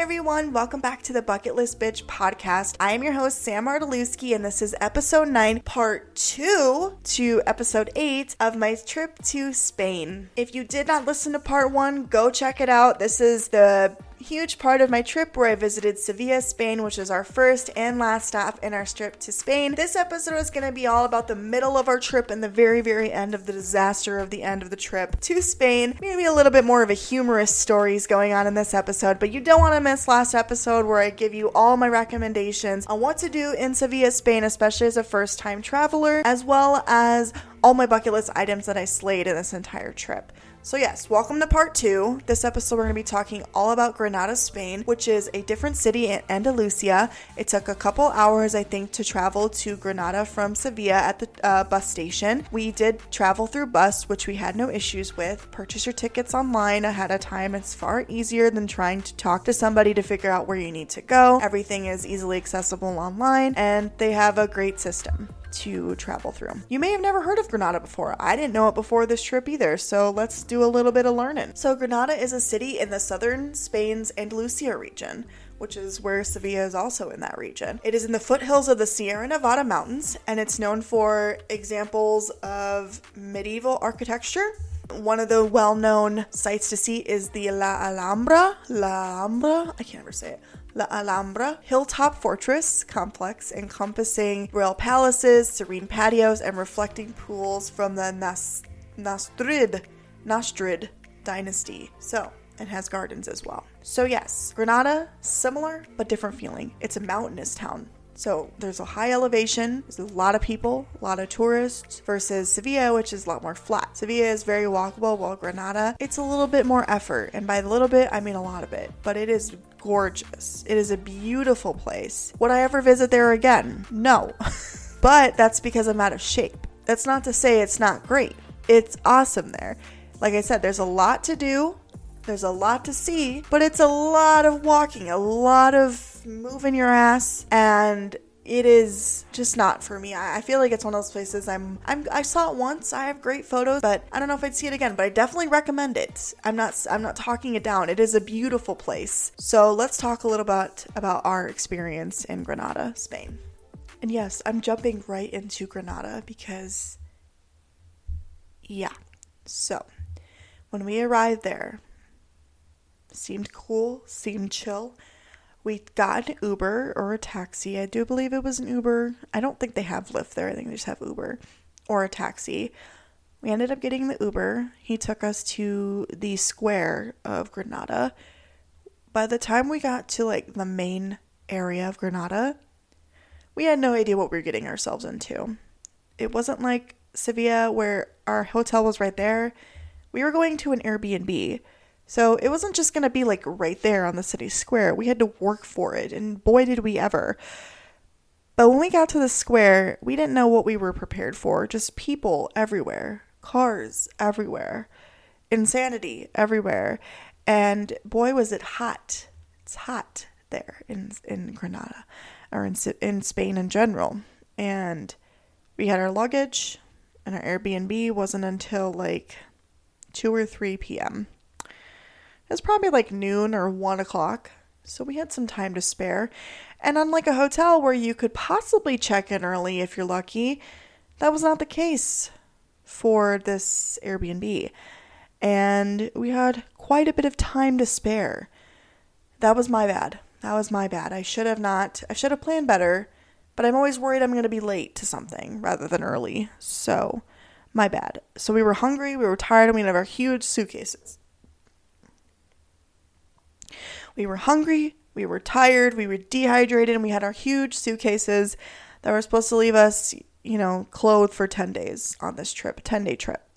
everyone. Welcome back to the Bucket List Bitch podcast. I am your host, Sam Artelewski, and this is episode 9, part 2 to episode 8 of my trip to Spain. If you did not listen to part 1, go check it out. This is the huge part of my trip where I visited Sevilla, Spain, which is our first and last stop in our trip to Spain. This episode is going to be all about the middle of our trip and the very, very end of the disaster of the end of the trip to Spain. Maybe a little bit more of a humorous stories going on in this episode, but you don't want to miss last episode where I give you all my recommendations on what to do in Sevilla, Spain, especially as a first time traveler, as well as all my bucket list items that I slayed in this entire trip. So, yes, welcome to part two. This episode, we're going to be talking all about Granada, Spain, which is a different city in Andalusia. It took a couple hours, I think, to travel to Granada from Sevilla at the uh, bus station. We did travel through bus, which we had no issues with. Purchase your tickets online ahead of time. It's far easier than trying to talk to somebody to figure out where you need to go. Everything is easily accessible online, and they have a great system to travel through. You may have never heard of Granada before. I didn't know it before this trip either, so let's do a little bit of learning. So, Granada is a city in the southern Spain's Andalusia region which is where Sevilla is also in that region. It is in the foothills of the Sierra Nevada mountains, and it's known for examples of medieval architecture. One of the well known sites to see is the La Alhambra. La Alhambra? I can't ever say it. La Alhambra hilltop fortress complex encompassing royal palaces, serene patios, and reflecting pools from the Nas- Nastrid, Nastrid dynasty. So, it has gardens as well. So, yes, Granada, similar but different feeling. It's a mountainous town. So there's a high elevation, there's a lot of people, a lot of tourists, versus Sevilla, which is a lot more flat. Sevilla is very walkable, while Granada, it's a little bit more effort. And by a little bit, I mean a lot of it. But it is gorgeous. It is a beautiful place. Would I ever visit there again? No. but that's because I'm out of shape. That's not to say it's not great. It's awesome there. Like I said, there's a lot to do. There's a lot to see, but it's a lot of walking, a lot of moving your ass, and it is just not for me. I, feel like it's one of those places I'm, I'm I saw it once. I have great photos, but I don't know if I'd see it again. But I definitely recommend it. I'm not I'm not talking it down. It is a beautiful place. So let's talk a little bit about our experience in Granada, Spain. And yes, I'm jumping right into Granada because yeah. So when we arrived there, seemed cool, seemed chill. We got an Uber or a taxi. I do believe it was an Uber. I don't think they have Lyft there. I think they just have Uber or a taxi. We ended up getting the Uber. He took us to the square of Granada. By the time we got to like the main area of Granada, we had no idea what we were getting ourselves into. It wasn't like Sevilla where our hotel was right there. We were going to an Airbnb. So it wasn't just going to be like right there on the city square. We had to work for it, and boy, did we ever. But when we got to the square, we didn't know what we were prepared for. Just people everywhere, cars everywhere, insanity everywhere. And boy, was it hot. It's hot there in, in Granada or in, in Spain in general. And we had our luggage, and our Airbnb wasn't until like 2 or 3 p.m. Was probably like noon or one o'clock, so we had some time to spare. And unlike a hotel where you could possibly check in early if you're lucky, that was not the case for this Airbnb. And we had quite a bit of time to spare. That was my bad. That was my bad. I should have not, I should have planned better, but I'm always worried I'm going to be late to something rather than early. So, my bad. So, we were hungry, we were tired, and we had our huge suitcases. We were hungry, we were tired, we were dehydrated, and we had our huge suitcases that were supposed to leave us, you know, clothed for 10 days on this trip, 10 day trip.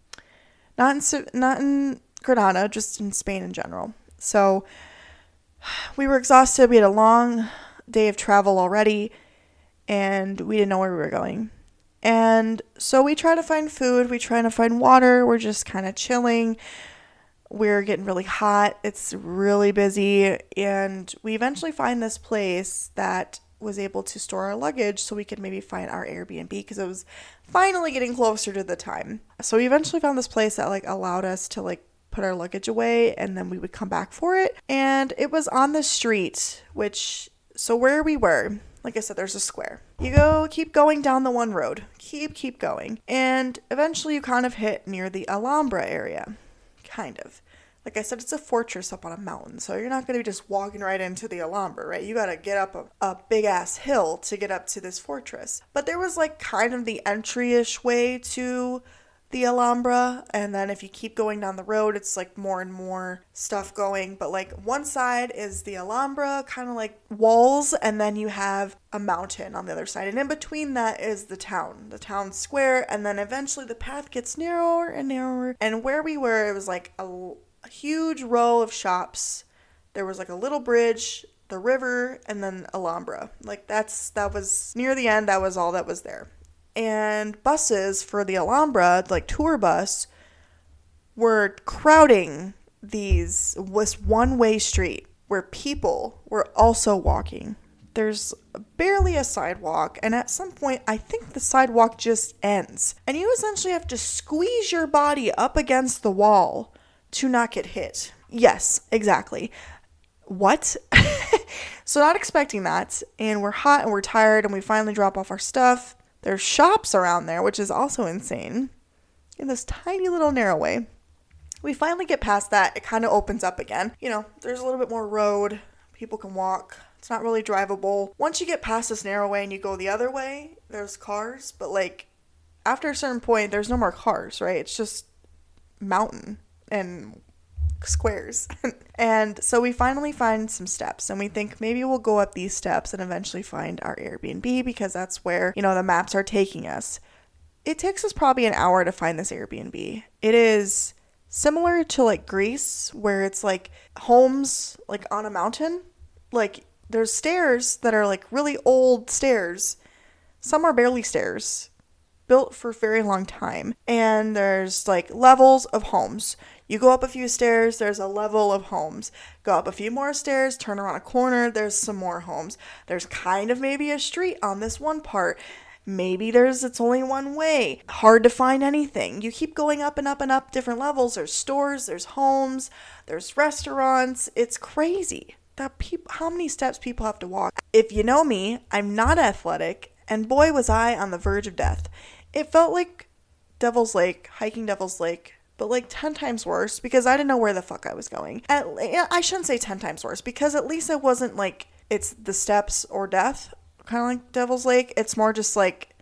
Not in, not in Granada, just in Spain in general. So we were exhausted. We had a long day of travel already, and we didn't know where we were going. And so we try to find food, we try to find water, we're just kind of chilling we're getting really hot. It's really busy. And we eventually find this place that was able to store our luggage so we could maybe find our Airbnb because it was finally getting closer to the time. So we eventually found this place that like allowed us to like put our luggage away, and then we would come back for it. And it was on the street, which, so where we were, like I said, there's a square. You go, keep going down the one road, keep, keep going. And eventually you kind of hit near the Alhambra area. Kind of. Like I said, it's a fortress up on a mountain, so you're not going to be just walking right into the Alhambra, right? You got to get up a, a big ass hill to get up to this fortress. But there was like kind of the entry ish way to the Alhambra, and then if you keep going down the road, it's like more and more stuff going. But like one side is the Alhambra, kind of like walls, and then you have a mountain on the other side, and in between that is the town, the town square, and then eventually the path gets narrower and narrower. And where we were, it was like a, a huge row of shops. There was like a little bridge, the river, and then Alhambra. Like that's that was near the end. That was all that was there and buses for the Alhambra, like tour bus, were crowding these this one-way street where people were also walking. There's barely a sidewalk, and at some point, I think the sidewalk just ends. And you essentially have to squeeze your body up against the wall to not get hit. Yes, exactly. What? so, not expecting that. And we're hot and we're tired, and we finally drop off our stuff. There's shops around there, which is also insane. In this tiny little narrow way. We finally get past that. It kind of opens up again. You know, there's a little bit more road. People can walk. It's not really drivable. Once you get past this narrow way and you go the other way, there's cars, but like after a certain point, there's no more cars, right? It's just mountain and squares. and so we finally find some steps and we think maybe we'll go up these steps and eventually find our Airbnb because that's where, you know, the maps are taking us. It takes us probably an hour to find this Airbnb. It is similar to like Greece where it's like homes like on a mountain. Like there's stairs that are like really old stairs. Some are barely stairs built for a very long time and there's like levels of homes you go up a few stairs, there's a level of homes. Go up a few more stairs, turn around a corner, there's some more homes. There's kind of maybe a street on this one part. Maybe there's it's only one way. Hard to find anything. You keep going up and up and up different levels. There's stores, there's homes, there's restaurants. It's crazy. That how many steps people have to walk. If you know me, I'm not athletic, and boy was I on the verge of death. It felt like Devil's Lake, hiking Devil's Lake but like 10 times worse because I didn't know where the fuck I was going. At, I shouldn't say 10 times worse because at least it wasn't like it's the steps or death, kind of like Devil's Lake. It's more just like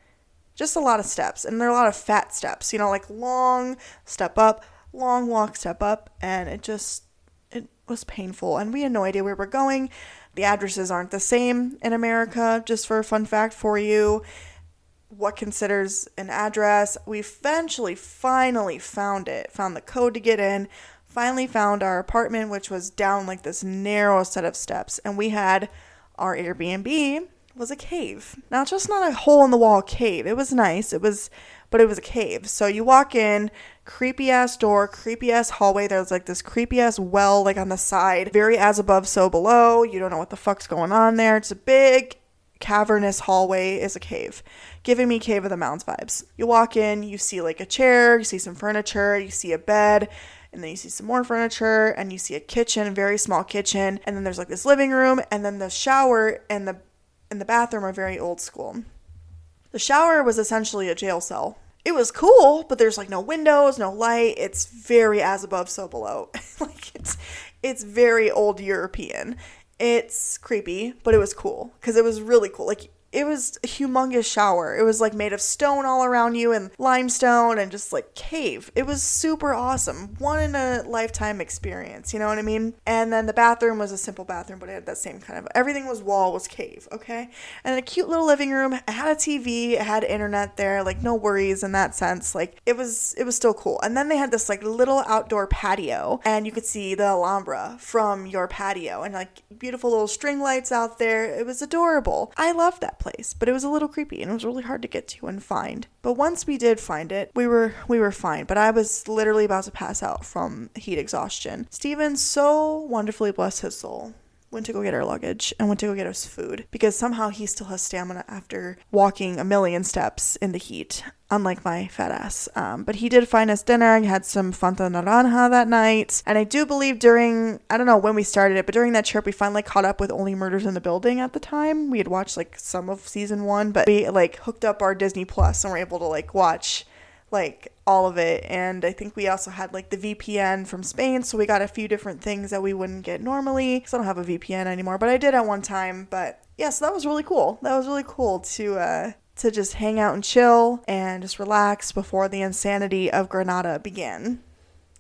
just a lot of steps and there are a lot of fat steps, you know, like long step up, long walk, step up, and it just it was painful and we had no idea where we're going. The addresses aren't the same in America, just for a fun fact for you what considers an address. We eventually finally found it, found the code to get in, finally found our apartment, which was down like this narrow set of steps. And we had our Airbnb was a cave. Now, just not a hole in the wall cave. It was nice. It was, but it was a cave. So you walk in, creepy ass door, creepy ass hallway. There's like this creepy ass well, like on the side, very as above, so below. You don't know what the fuck's going on there. It's a big cavernous hallway is a cave, giving me Cave of the Mounds vibes. You walk in, you see like a chair, you see some furniture, you see a bed, and then you see some more furniture, and you see a kitchen, very small kitchen, and then there's like this living room, and then the shower and the and the bathroom are very old school. The shower was essentially a jail cell. It was cool, but there's like no windows, no light. It's very as above, so below. like it's it's very old European. It's creepy, but it was cool because it was really cool. Like it was a humongous shower. It was like made of stone all around you and limestone and just like cave. It was super awesome. One in a lifetime experience, you know what I mean? And then the bathroom was a simple bathroom, but it had that same kind of everything was wall was cave, okay? And a cute little living room. It had a TV, it had internet there, like no worries in that sense. Like it was it was still cool. And then they had this like little outdoor patio and you could see the Alhambra from your patio and like beautiful little string lights out there. It was adorable. I loved that place, but it was a little creepy and it was really hard to get to and find. But once we did find it, we were we were fine. But I was literally about to pass out from heat exhaustion. Steven, so wonderfully bless his soul, went to go get our luggage and went to go get us food because somehow he still has stamina after walking a million steps in the heat. unlike my fat ass. Um, but he did find us dinner. I had some Fanta Naranja that night. And I do believe during, I don't know when we started it, but during that trip, we finally caught up with Only Murders in the Building at the time. We had watched like some of season one, but we like hooked up our Disney Plus and were able to like watch like all of it. And i think we also had like the vpn from spain so we got a few different things that we wouldn't get normally. Because i don't have a vpn anymore but i did at one time. But yeah so that was really cool. That was really cool to uh to just hang out and chill and just relax before the insanity of granada began.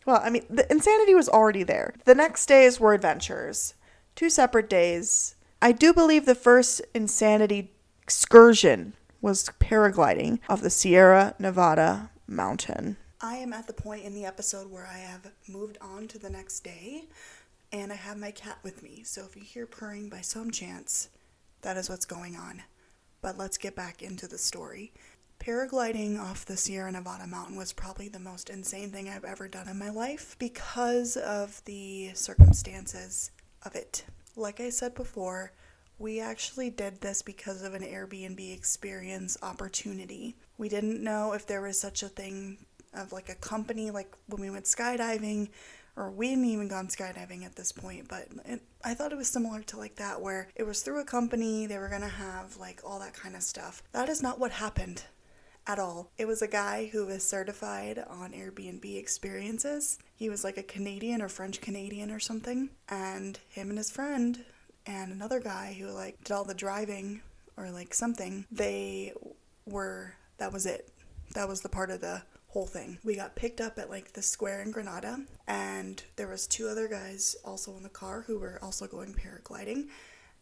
Well i mean the insanity was already there. The next days were adventures. Two separate days. I do believe the first insanity excursion was paragliding of the sierra nevada mountain. I am at the point in the episode where I have moved on to the next day and I have my cat with me. So if you hear purring by some chance, that is what's going on. But let's get back into the story. Paragliding off the Sierra Nevada mountain was probably the most insane thing I've ever done in my life because of the circumstances of it. Like I said before, we actually did this because of an Airbnb experience opportunity. We didn't know if there was such a thing of like a company, like when we went skydiving, or we hadn't even gone skydiving at this point, but it, I thought it was similar to like that, where it was through a company, they were gonna have like all that kind of stuff. That is not what happened at all. It was a guy who was certified on Airbnb experiences. He was like a Canadian or French Canadian or something, and him and his friend and another guy who like did all the driving or like something, they were that was it. That was the part of the whole thing. We got picked up at like the square in Granada and there was two other guys also in the car who were also going paragliding.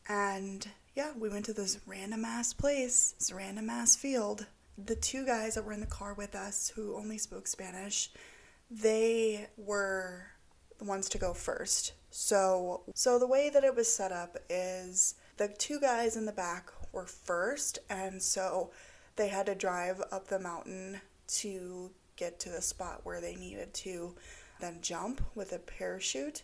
And yeah, we went to this random ass place, this random ass field. The two guys that were in the car with us who only spoke Spanish, they were the ones to go first. So, so the way that it was set up is the two guys in the back were first, and so they had to drive up the mountain to get to the spot where they needed to then jump with a parachute.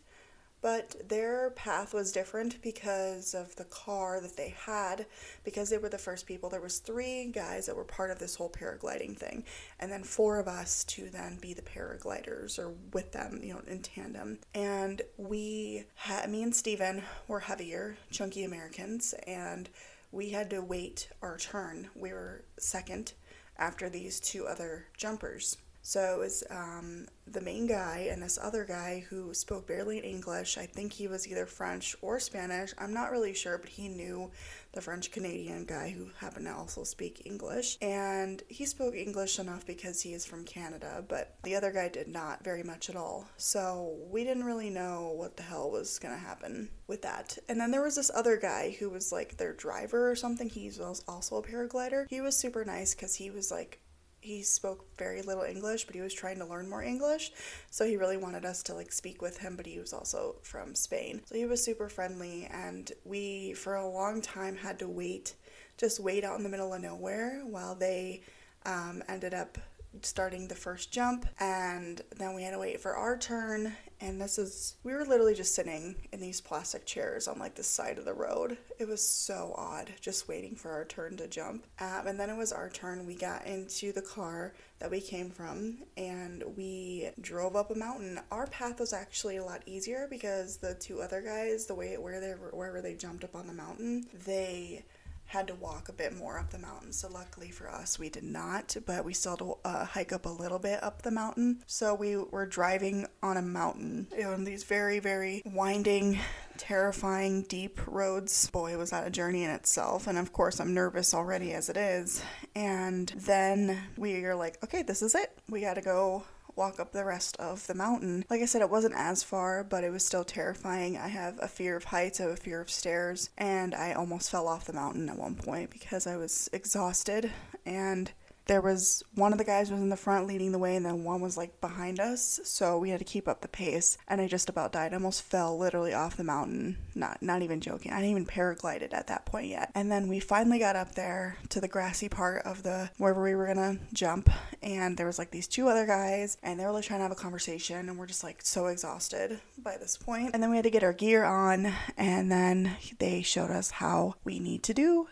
But their path was different because of the car that they had because they were the first people. There was three guys that were part of this whole paragliding thing and then four of us to then be the paragliders or with them you know in tandem. And we had me and Steven were heavier chunky Americans and we had to wait our turn. We were second after these two other jumpers so it was um, the main guy and this other guy who spoke barely English. I think he was either French or Spanish. I'm not really sure, but he knew the French Canadian guy who happened to also speak English. And he spoke English enough because he is from Canada, but the other guy did not very much at all. So we didn't really know what the hell was going to happen with that. And then there was this other guy who was like their driver or something. He was also a paraglider. He was super nice because he was like he spoke very little English, but he was trying to learn more English. So he really wanted us to like speak with him, but he was also from Spain. So he was super friendly and we for a long time had to wait, just wait out in the middle of nowhere while they um, ended up starting the first jump and then we had to wait for our turn and this is we were literally just sitting in these plastic chairs on like the side of the road. It was so odd just waiting for our turn to jump. Um, and then it was our turn. We got into the car that we came from and we drove up a mountain. Our path was actually a lot easier because the two other guys the way where they wherever they jumped up on the mountain they had to walk a bit more up the mountain. So luckily for us, we did not, but we still had to uh, hike up a little bit up the mountain. So we were driving on a mountain on these very, very winding, terrifying, deep roads. Boy, was that a journey in itself. And of course, I'm nervous already as it is. And then we are like, okay, this is it. We got to go walk up the rest of the mountain. Like I said, it wasn't as far, but it was still terrifying. I have a fear of heights, I have a fear of stairs, and I almost fell off the mountain at one point because I was exhausted and there was one of the guys was in the front leading the way and then one was like behind us so we had to keep up the pace and i just about died. I almost fell literally off the mountain. Not not even joking. I didn't even paraglided at that point yet. And then we finally got up there to the grassy part of the wherever we were gonna jump and there was like these two other guys and they were like trying to have a conversation and we're just like so exhausted by this point. And then we had to get our gear on and then they showed us how we need to do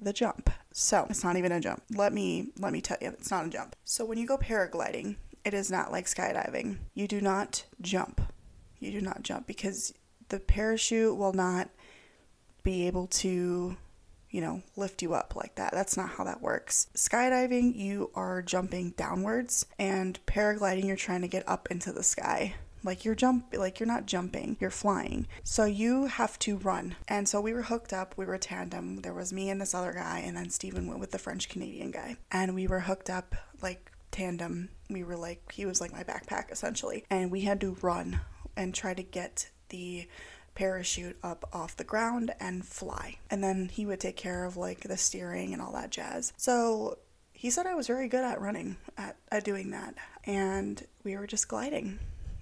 the jump. So it's not even a jump. Let me let me tell you, it's not a jump. So when you go paragliding, it is not like skydiving. You do not jump. You do not jump because the parachute will not be able to you know, lift you up like that. That's not how that works. Skydiving, you are jumping downwards, and paragliding, you're trying to get up into the sky. Like you're jump like you're not jumping, you're flying. So you have to run. And so we were hooked up, we were tandem. There was me and this other guy, and then Steven went with the French Canadian guy. And we were hooked up like tandem. We were like he was like my backpack essentially. And we had to run and try to get the parachute up off the ground and fly. And then he would take care of like the steering and all that jazz. So he said I was very good at running, at, at doing that. And we were just gliding.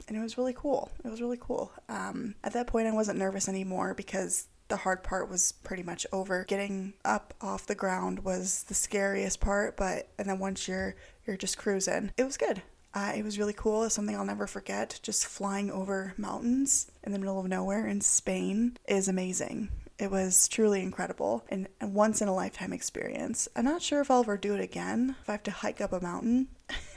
And it was really cool. It was really cool. Um, at that point, I wasn't nervous anymore because the hard part was pretty much over. Getting up off the ground was the scariest part, but and then once you're you're just cruising, it was good. Uh, it was really cool. It's something I'll never forget. Just flying over mountains in the middle of nowhere in Spain is amazing. It was truly incredible and a once in a lifetime experience. I'm not sure if I'll ever do it again. If I have to hike up a mountain,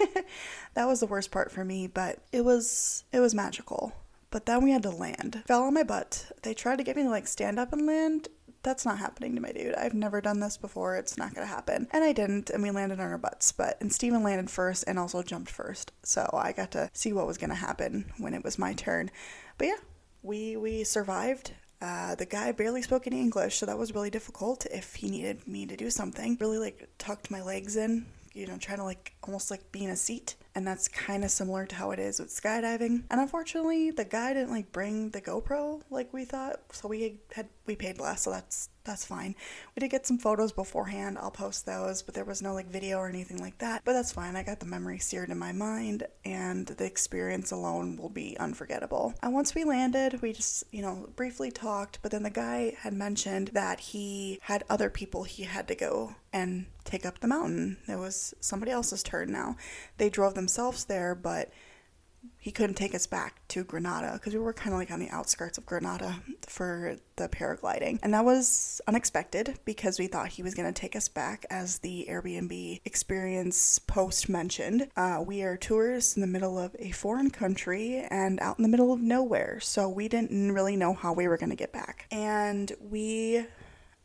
that was the worst part for me. But it was it was magical. But then we had to land. Fell on my butt. They tried to get me to like stand up and land that's not happening to my dude. I've never done this before. It's not to happen. And I didn't, and we landed on our butts. But, and Steven landed first and also jumped first. So I got to see what was to happen when it was my turn. But yeah, we, we survived. Uh, the guy barely spoke any English, so that was really difficult if he needed me to do something. Really, like, tucked my legs in, you know, trying to, like, almost like be in a seat and that's kind of similar to how it is with skydiving. And unfortunately, the guy didn't like bring the GoPro like we thought, so we had we paid less, so that's that's fine. We did get some photos beforehand. I'll post those, but there was no like video or anything like that. But that's fine. I got the memory seared in my mind, and the experience alone will be unforgettable. And once we landed, we just you know briefly talked, but then the guy had mentioned that he had other people he had to go and take up the mountain. It was somebody else's turn now. They drove themselves there, but he couldn't take us back to Granada because we were kind of like on the outskirts of Granada for the paragliding. And that was unexpected because we thought he was going to take us back as the Airbnb experience post mentioned. Uh, we are tourists in the middle of a foreign country and out in the middle of nowhere, so we didn't really know how we were going to get back. And we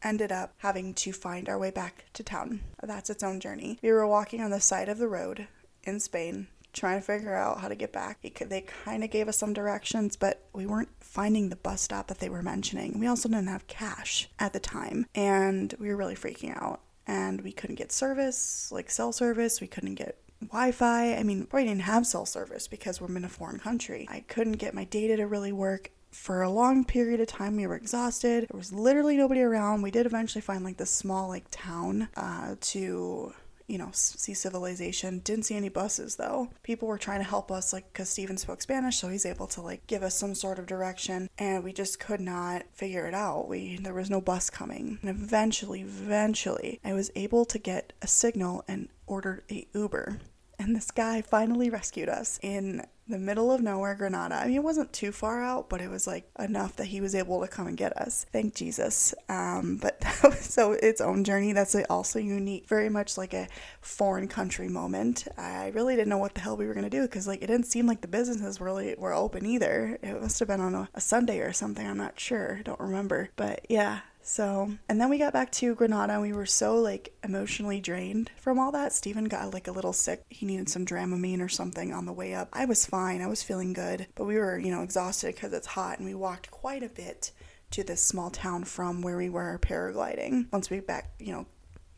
ended up having to find our way back to town. That's its own journey. We were walking on the side of the road in Spain trying to figure out how to get back. They kind of gave us some directions, but we weren't finding the bus stop that they were mentioning. We also didn't have cash at the time, and we were really freaking out. And we couldn't get service, like cell service. We couldn't get Wi-Fi. I mean, we didn't have cell service because we're in a foreign country. I couldn't get my data to really work for a long period of time we were exhausted there was literally nobody around we did eventually find like this small like town uh, to you know, see civilization. Didn't see any buses though. People were trying to help us, like, because Steven spoke Spanish, so he's able to like give us some sort of direction, and we just could not figure it out. We there was no bus coming, and eventually, eventually, I was able to get a signal and ordered a Uber. And this guy finally rescued us in the middle of nowhere, Granada. I mean, it wasn't too far out, but it was like enough that he was able to come and get us. Thank Jesus. Um, but so its own journey. That's also unique, very much like a foreign country moment. I really didn't know what the hell we were gonna do because like it didn't seem like the businesses really were open either. It must have been on a, a Sunday or something. I'm not sure. Don't remember. But yeah, so, and then we got back to Granada and we were so like emotionally drained from all that. Stephen got like a little sick. He needed some Dramamine or something on the way up. I was fine. I was feeling good, but we were, you know, exhausted because it's hot and we walked quite a bit to this small town from where we were paragliding. Once we back, you know,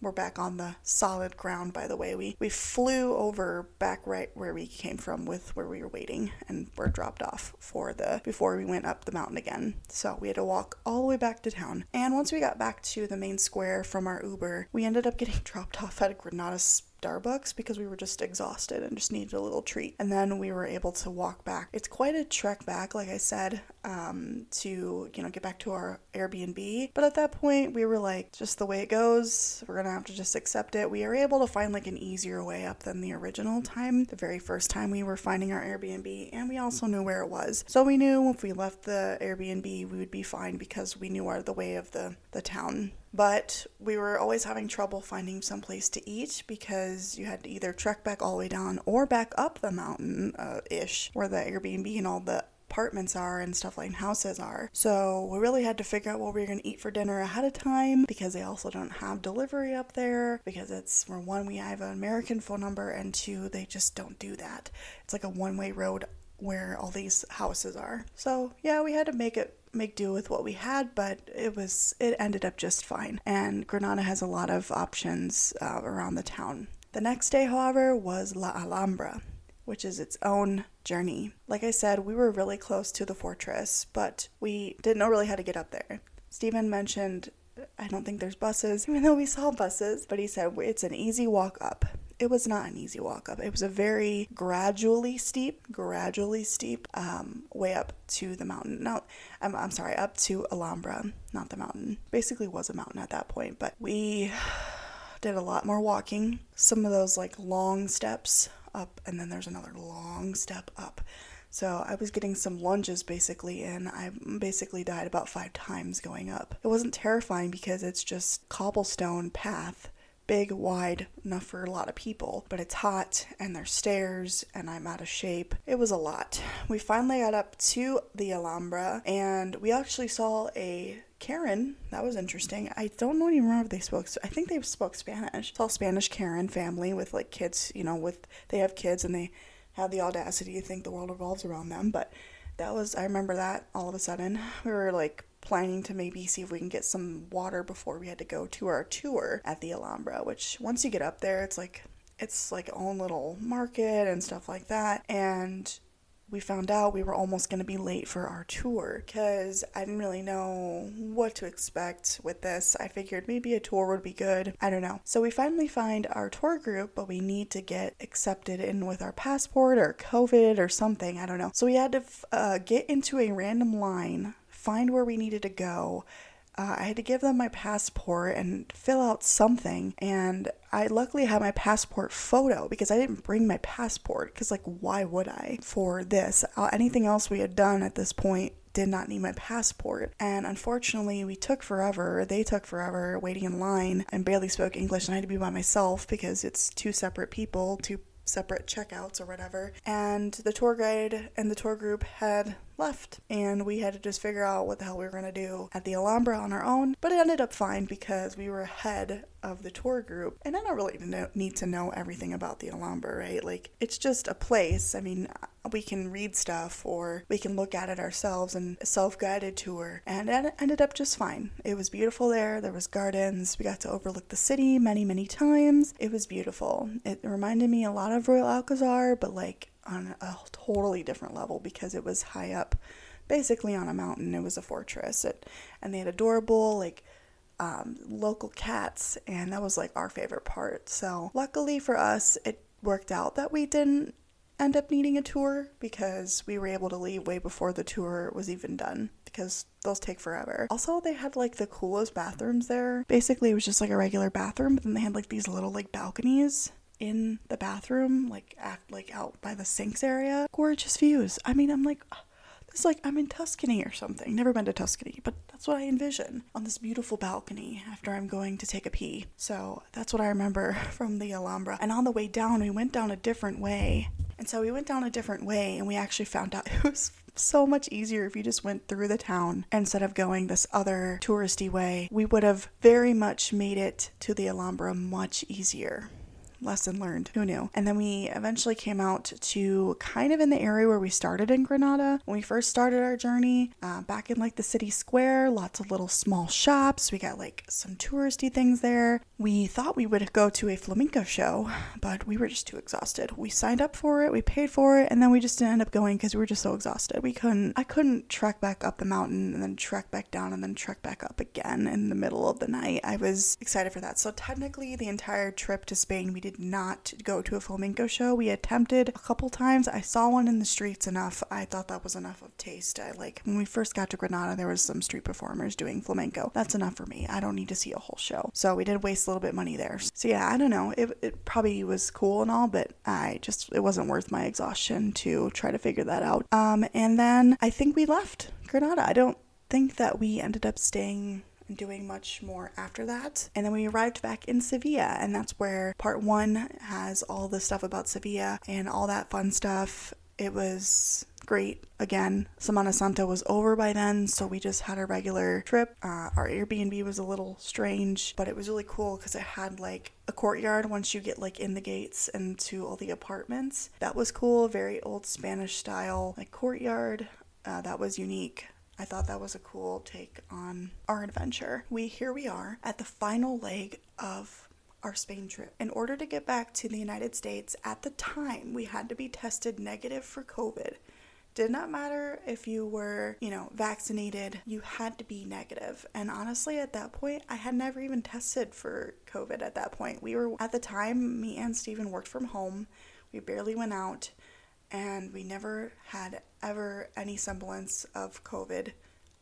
we're back on the solid ground by the way. We we flew over back right where we came from with where we were waiting and were dropped off for the before we went up the mountain again. So we had to walk all the way back to town. And once we got back to the main square from our uber we ended up getting dropped off at a granada Starbucks because we were just exhausted and just needed a little treat. And then we were able to walk back. It's quite a trek back, like I said, um, to, you know, get back to our Airbnb. But at that point, we were like, just the way it goes, we're gonna have to just accept it. We are able to find like an easier way up than the original time, the very first time we were finding our Airbnb, and we also knew where it was. So we knew if we left the Airbnb, we would be fine because we knew our the way of the, the town But we were always having trouble finding some place to eat because you had to either trek back all the way down or back up the mountain uh, ish where the Airbnb and all the apartments are and stuff like houses are. So we really had to figure out what we were going to eat for dinner ahead of time because they also don't have delivery up there because it's for one we have an American phone number and two they just don't do that. It's like a one-way road where all these houses are. So, yeah, we had to make it make do with what we had, but it was it ended up just fine. And Granada has a lot of options uh, around the town. The next day, however, was La Alhambra which is its own journey. Like I said, we were really close to the fortress, but we didn't know really how to get up there. Stephen mentioned, I don't think there's buses, even though we saw buses, but he said it's an easy walk up. It was not an easy walk up. It was a very gradually steep, gradually steep um, way up to the mountain. No, I'm, I'm sorry, up to Alhambra, not the mountain. Basically, was a mountain at that point, but we did a lot more walking. Some of those like long steps up, and then there's another long step up. So I was getting some lunges basically, and I basically died about five times going up. It wasn't terrifying because it's just cobblestone path, big, wide, enough for a lot of people, but it's hot and there's stairs and I'm out of shape. It was a lot. We finally got up to the Alhambra and we actually saw a Karen. That was interesting. I don't even remember if they spoke. I think they spoke Spanish. It's all Spanish Karen family with like kids. You know, with they have kids and they have the audacity to think the world revolves around them. But that was I remember that all of a sudden we were like planning to maybe see if we can get some water before we had to go to our tour at the Alhambra. Which once you get up there, it's like it's like own little market and stuff like that. And we found out we were almost going to be late for our tour because I didn't really know what to expect with this. I figured maybe a tour would be good. I don't know. So we finally find our tour group, but we need to get accepted in with our passport or COVID or something. I don't know. So we had to uh, get into a random line, find where we needed to go uh, I had to give them my passport and fill out something. And I luckily had my passport photo because I didn't bring my passport. Because, like, why would I for this? Uh, anything else we had done at this point did not need my passport. And unfortunately, we took forever. They took forever waiting in line and barely spoke English. And I had to be by myself because it's two separate people, two separate checkouts or whatever. And the tour guide and the tour group had left, and we had to just figure out what the hell we were going to do at the Alhambra on our own. But it ended up fine because we were ahead of the tour group, and I don't really need to know everything about the Alhambra, right? Like, it's just a place. I mean, we can read stuff or we can look at it ourselves and a self-guided tour and it ended up just fine it was beautiful there there was gardens we got to overlook the city many many times it was beautiful it reminded me a lot of royal alcazar but like on a totally different level because it was high up basically on a mountain it was a fortress it, and they had adorable like um, local cats and that was like our favorite part so luckily for us it worked out that we didn't end up needing a tour because we were able to leave way before the tour was even done because those take forever. Also, they had like the coolest bathrooms there. Basically, it was just like a regular bathroom, but then they had like these little like balconies in the bathroom, like at like out by the sinks area. Gorgeous views. I mean, I'm like ah, it's like I'm in Tuscany or something. Never been to Tuscany, but that's what I envision on this beautiful balcony after I'm going to take a pee. So that's what I remember from the Alhambra. And on the way down, we went down a different way. And so we went down a different way, and we actually found out it was so much easier if you just went through the town instead of going this other touristy way. We would have very much made it to the Alhambra much easier lesson learned. Who knew? And then we eventually came out to kind of in the area where we started in Granada. When we first started our journey, uh, back in like the city square, lots of little small shops. We got like some touristy things there. We thought we would go to a flamenco show, but we were just too exhausted. We signed up for it, we paid for it, and then we just didn't end up going because we were just so exhausted. We couldn't, I couldn't trek back up the mountain and then trek back down and then trek back up again in the middle of the night. I was excited for that. So technically, the entire trip to Spain, we did not go to a flamenco show. We attempted a couple times. I saw one in the streets enough. I thought that was enough of taste. I like when we first got to Granada, there was some street performers doing flamenco. That's enough for me. I don't need to see a whole show. So we did waste a little bit money there. So yeah, I don't know. It, it probably was cool and all, but I just it wasn't worth my exhaustion to try to figure that out. Um, and then I think we left Granada. I don't think that we ended up staying doing much more after that. And then we arrived back in Sevilla, and that's where part one has all the stuff about Sevilla and all that fun stuff. It was great. Again, Semana Santa was over by then, so we just had a regular trip. Uh, our Airbnb was a little strange, but it was really cool because it had like a courtyard once you get like in the gates and to all the apartments. That was cool, very old Spanish style like courtyard. Uh, that was unique. I thought that was a cool take on our adventure. We here we are at the final leg of our Spain trip. In order to get back to the United States, at the time we had to be tested negative for COVID. Did not matter if you were, you know, vaccinated, you had to be negative. And honestly, at that point, I had never even tested for COVID at that point. We were, at the time, me and Steven worked from home. We barely went out and we never had ever any semblance of COVID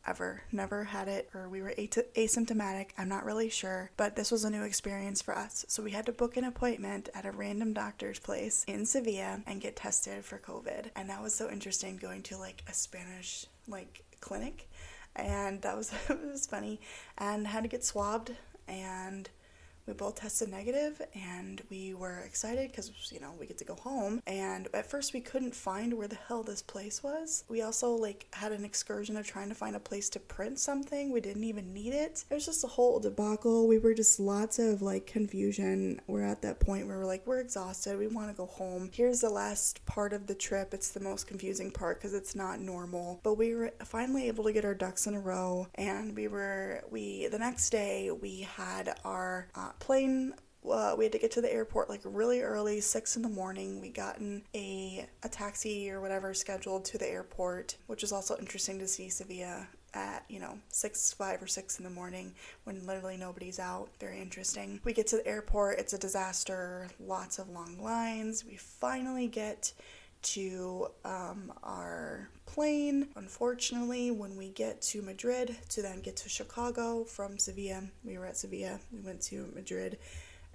ever. Never had it, or we were asymptomatic. I'm not really sure, but this was a new experience for us. So we had to book an appointment at a random doctor's place in Sevilla and get tested for COVID. And that was so interesting going to like a Spanish like clinic. And that was it was funny. And had to get swabbed and we both tested negative and we were excited because you know we get to go home. And at first we couldn't find where the hell this place was. We also like had an excursion of trying to find a place to print something. We didn't even need it. It was just a whole debacle. We were just lots of like confusion. We're at that point where we're like we're exhausted. We want to go home. Here's the last part of the trip. It's the most confusing part because it's not normal. But we were finally able to get our ducks in a row and we were we the next day we had our uh, plane uh, we had to get to the airport like really early, six in the morning. We gotten a a taxi or whatever scheduled to the airport, which is also interesting to see Sevilla at you know six, five or six in the morning when literally nobody's out. Very interesting. We get to the airport. It's a disaster. Lots of long lines. We finally get to um, our plane. Unfortunately, when we get to Madrid to then get to Chicago from Sevilla, we were at Sevilla, we went to Madrid.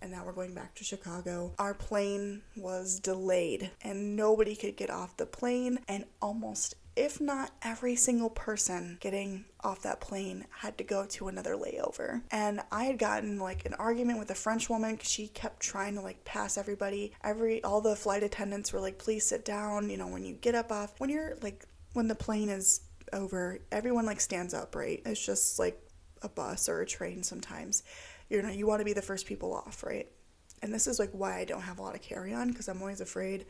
And now we're going back to Chicago. Our plane was delayed and nobody could get off the plane, and almost if not every single person getting off that plane had to go to another layover. And I had gotten like an argument with a French woman because she kept trying to like pass everybody. Every all the flight attendants were like, please sit down. You know, when you get up off, when you're like, when the plane is over, everyone like stands up, right? It's just like a bus or a train sometimes. You know, you want to be the first people off, right? And this is like why I don't have a lot of carry on because I'm always afraid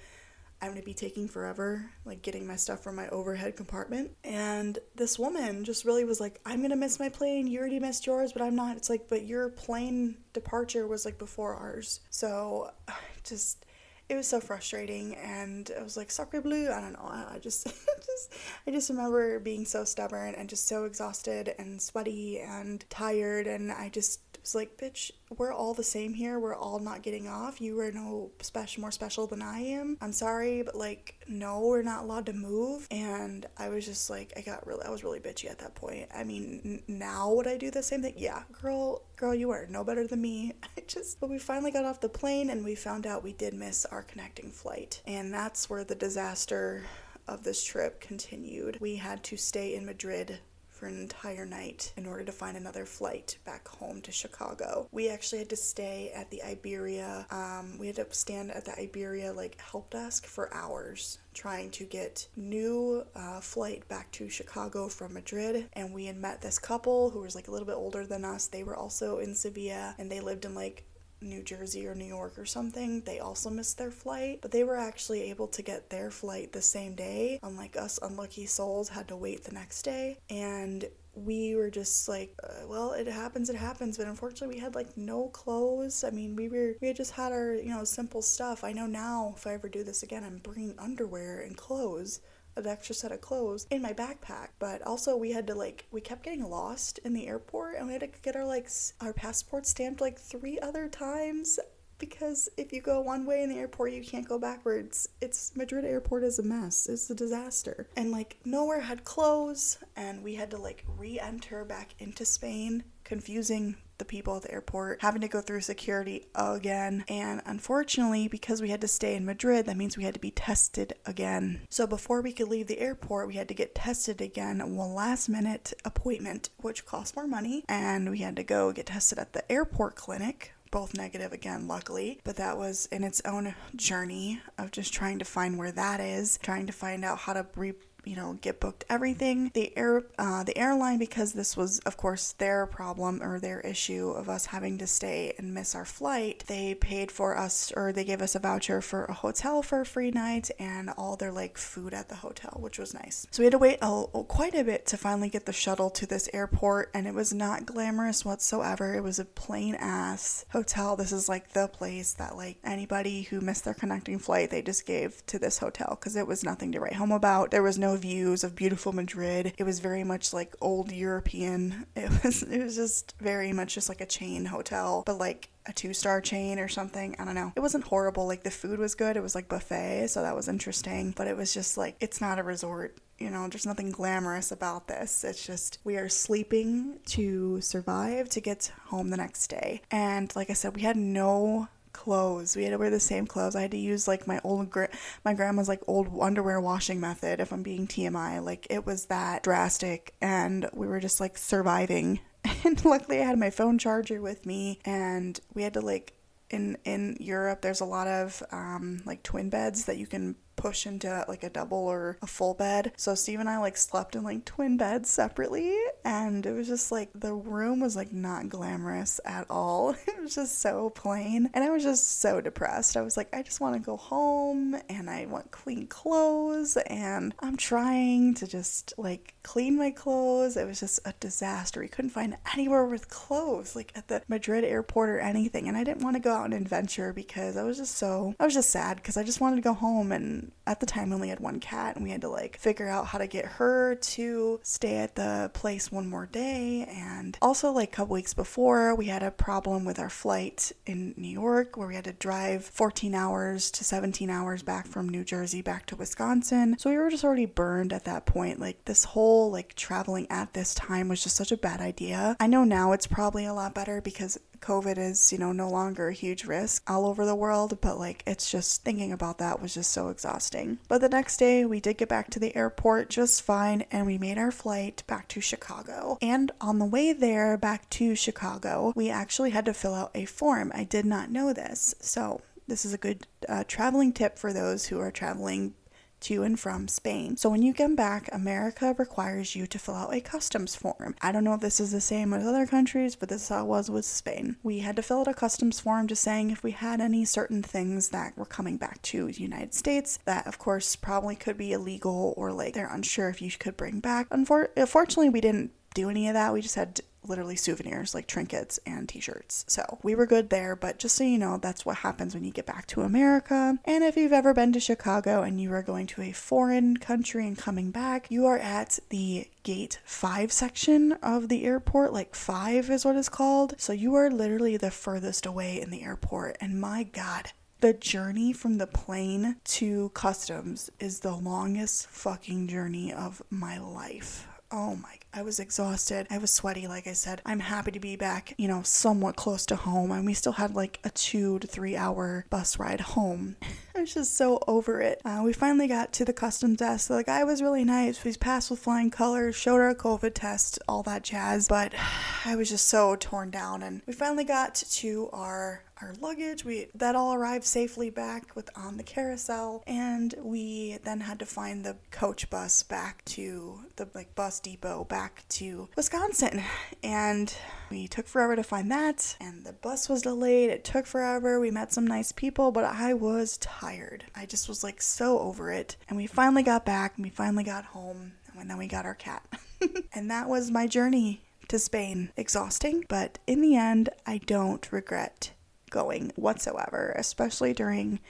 I'm gonna be taking forever, like getting my stuff from my overhead compartment. And this woman just really was like, I'm gonna miss my plane. You already missed yours, but I'm not. It's like, but your plane departure was like before ours. So just it was so frustrating and I was like sacre bleu I don't know I just just I just remember being so stubborn and just so exhausted and sweaty and tired and I just was like, bitch, we're all the same here. We're all not getting off. You are no special, more special than I am. I'm sorry, but like, no, we're not allowed to move. And I was just like, I got really, I was really bitchy at that point. I mean, n- now would I do the same thing? Yeah, girl, girl, you are no better than me. I just, but we finally got off the plane and we found out we did miss our connecting flight. And that's where the disaster of this trip continued. We had to stay in Madrid for an entire night in order to find another flight back home to Chicago. We actually had to stay at the Iberia. Um, we had to stand at the Iberia like help desk for hours trying to get new uh, flight back to Chicago from Madrid. And we had met this couple who was like a little bit older than us. They were also in Sevilla and they lived in like New Jersey or New York or something, they also missed their flight, but they were actually able to get their flight the same day, unlike us unlucky souls had to wait the next day. And we were just like, uh, well, it happens, it happens. But unfortunately, we had like no clothes. I mean, we were, we had just had our, you know, simple stuff. I know now if I ever do this again, I'm bringing underwear and clothes an extra set of clothes in my backpack. But also we had to like we kept getting lost in the airport and we had to get our like our passport stamped like three other times because if you go one way in the airport you can't go backwards it's madrid airport is a mess it's a disaster and like nowhere had clothes and we had to like re-enter back into spain confusing the people at the airport, having to go through security again. And unfortunately, because we had to stay in Madrid, that means we had to be tested again. So before we could leave the airport, we had to get tested again, one last minute appointment, which cost more money. And we had to go get tested at the airport clinic, both negative again, luckily. But that was in its own journey of just trying to find where that is, trying to find out how to re- you know get booked everything. The air uh, the airline because this was of course their problem or their issue of us having to stay and miss our flight they paid for us or they gave us a voucher for a hotel for a free night and all their like food at the hotel which was nice. So we had to wait a, quite a bit to finally get the shuttle to this airport and it was not glamorous whatsoever. It was a plain ass hotel. This is like the place that like anybody who missed their connecting flight they just gave to this hotel because it was nothing to write home about. There was no views of beautiful Madrid. It was very much like old European. It was it was just very much just like a chain hotel, but like a two star chain or something. I don't know. It wasn't horrible. Like the food was good. It was like buffet, so that was interesting. But it was just like it's not a resort. You know, there's nothing glamorous about this. It's just we are sleeping to survive to get home the next day. And like I said, we had no clothes. We had to wear the same clothes. I had to use like my old my grandma's like old underwear washing method if I'm being TMI. Like it was that drastic and we were just like surviving. And luckily I had my phone charger with me and we had to like in in Europe there's a lot of um, like twin beds that you can push into like a double or a full bed. So Steve and I like slept in like twin beds separately and it was just like the room was like not glamorous at all. It was just so plain and I was just so depressed. I was like I just want to go home and I want clean clothes and I'm trying to just like clean my clothes. It was just a disaster. We couldn't find anywhere with clothes like at the Madrid airport or anything and I didn't want to go out and adventure because I was just so I was just sad because I just wanted to go home and at the time we only had one cat and we had to like figure out how to get her to stay at the place one more day and also like a couple weeks before we had a problem with our flight in New York where we had to drive 14 hours to 17 hours back from New Jersey back to Wisconsin. So we were just already burned at that point. Like this whole like traveling at this time was just such a bad idea. I know now it's probably a lot better because COVID is, you know, no longer a huge risk all over the world, but like it's just thinking about that was just so exhausting. But the next day, we did get back to the airport just fine and we made our flight back to Chicago. And on the way there back to Chicago, we actually had to fill out a form. I did not know this. So, this is a good uh, traveling tip for those who are traveling to and from Spain. So when you come back, America requires you to fill out a customs form. I don't know if this is the same with other countries, but this is how it was with Spain. We had to fill out a customs form just saying if we had any certain things that were coming back to the United States that of course probably could be illegal or like they're unsure if you could bring back. Unfor- unfortunately, we didn't do any of that. We just had literally souvenirs like trinkets and t-shirts. So we were good there, but just so you know, that's what happens when you get back to America. And if you've ever been to Chicago and you are going to a foreign country and coming back, you are at the gate 5 section of the airport, like 5 is what it's called. So you are literally the furthest away in the airport and my god, the journey from the plane to customs is the longest fucking journey of my life. Oh my I was exhausted. I was sweaty, like I said. I'm happy to be back, you know, somewhat close to home. And we still had like a two to three hour bus ride home. I was just so over it. Uh, we finally got to the customs desk. The guy was really nice. We passed with flying colors, showed our COVID test, all that jazz. But I was just so torn down. And we finally got to our our luggage. We that all arrived safely back with on the carousel, and we then had to find the coach bus back to the like bus depot back to Wisconsin, and we took forever to find that, and the bus was delayed. It took forever. We met some nice people, but I was tired. I just was like so over it, and we finally got back. And we finally got home, and then we got our cat, and that was my journey to Spain. Exhausting, but in the end, I don't regret going whatsoever, especially during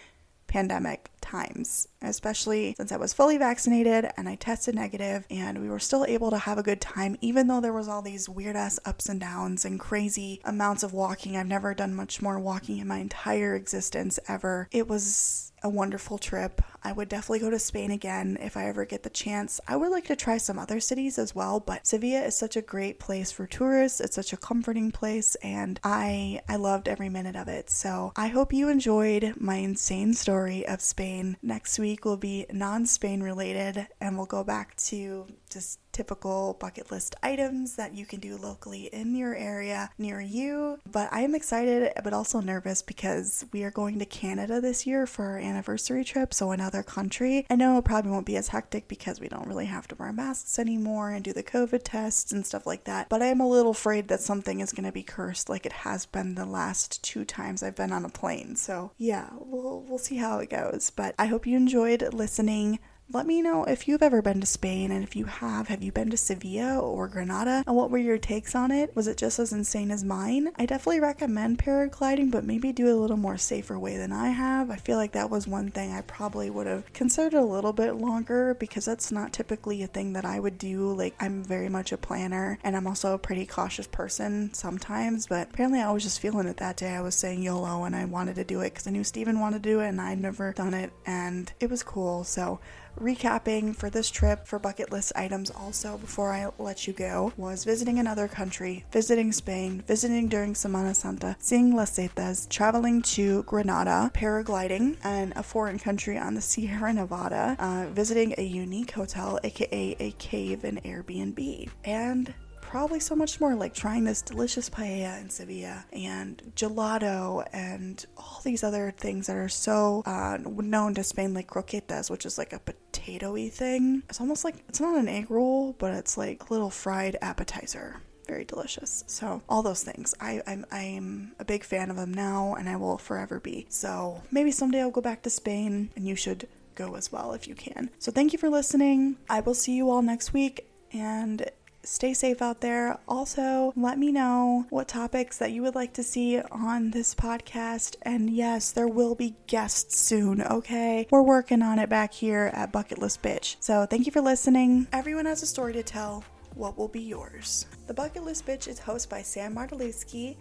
pandemic times, especially since I was fully vaccinated and I tested negative and we were still able to have a good time even though there was all these weird ass ups and downs and crazy amounts of walking. I've never done much more walking in my entire existence ever. It was a wonderful trip. I would definitely go to Spain again if I ever get the chance. I would like to try some other cities as well, but Sevilla is such a great place for tourists. It's such a comforting place and I I loved every minute of it. So, I hope you enjoyed my insane story of Spain. Next week will be non-Spain related and we'll go back to just typical bucket list items that you can do locally in your area near you. But I am excited but also nervous because we are going to Canada this year for our anniversary trip, so another country. I know it probably won't be as hectic because we don't really have to wear masks anymore and do the COVID tests and stuff like that. But I am a little afraid that something is going to be cursed like it has been the last two times I've been on a plane. So, yeah, we'll we'll see how it goes. But I hope you enjoyed listening. Let me know if you've ever been to Spain, and if you have, have you been to Sevilla or Granada? And what were your takes on it? Was it just as insane as mine? I definitely recommend paragliding, but maybe do it a little more safer way than I have. I feel like that was one thing I probably would have considered a little bit longer because that's not typically a thing that I would do. Like, I'm very much a planner, and I'm also a pretty cautious person sometimes, but apparently I was just feeling it that day. I was saying YOLO, and I wanted to do it because I knew Steven wanted to do it, and I'd never done it, and it was cool. So, recapping for this trip for bucket list items also before I let you go was visiting another country, visiting Spain, visiting during Semana Santa, seeing Las Setas, traveling to Granada, paragliding, and a foreign country on the Sierra Nevada, uh, visiting a unique hotel, aka a cave and Airbnb, and probably so much more like trying this delicious paella in Sevilla and gelato and all these other things that are so uh, known to Spain, like croquetas, which is like a potatoy thing. It's almost like it's not an egg roll, but it's like a little fried appetizer very delicious. So all those things, I, I'm I'm a big fan of them now, and I will forever be. So maybe someday I'll go back to Spain, and you should go as well if you can. So thank you for listening. I will see you all next week, and stay safe out there. Also, let me know what topics that you would like to see on this podcast. And yes, there will be guests soon, okay? We're working on it back here at Bucket List Bitch. So thank you for listening. Everyone has a story to tell. What will be yours? The Bucket List Bitch is hosted by Sam Martelewski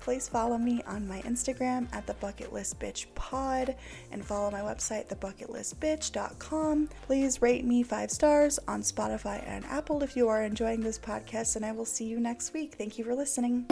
please follow me on my Instagram at the Bucket List Bitch Pod and follow my website, thebucketlistbitch.com. Please rate me five stars on Spotify and Apple if you are enjoying this podcast, and I will see you next week. Thank you for listening.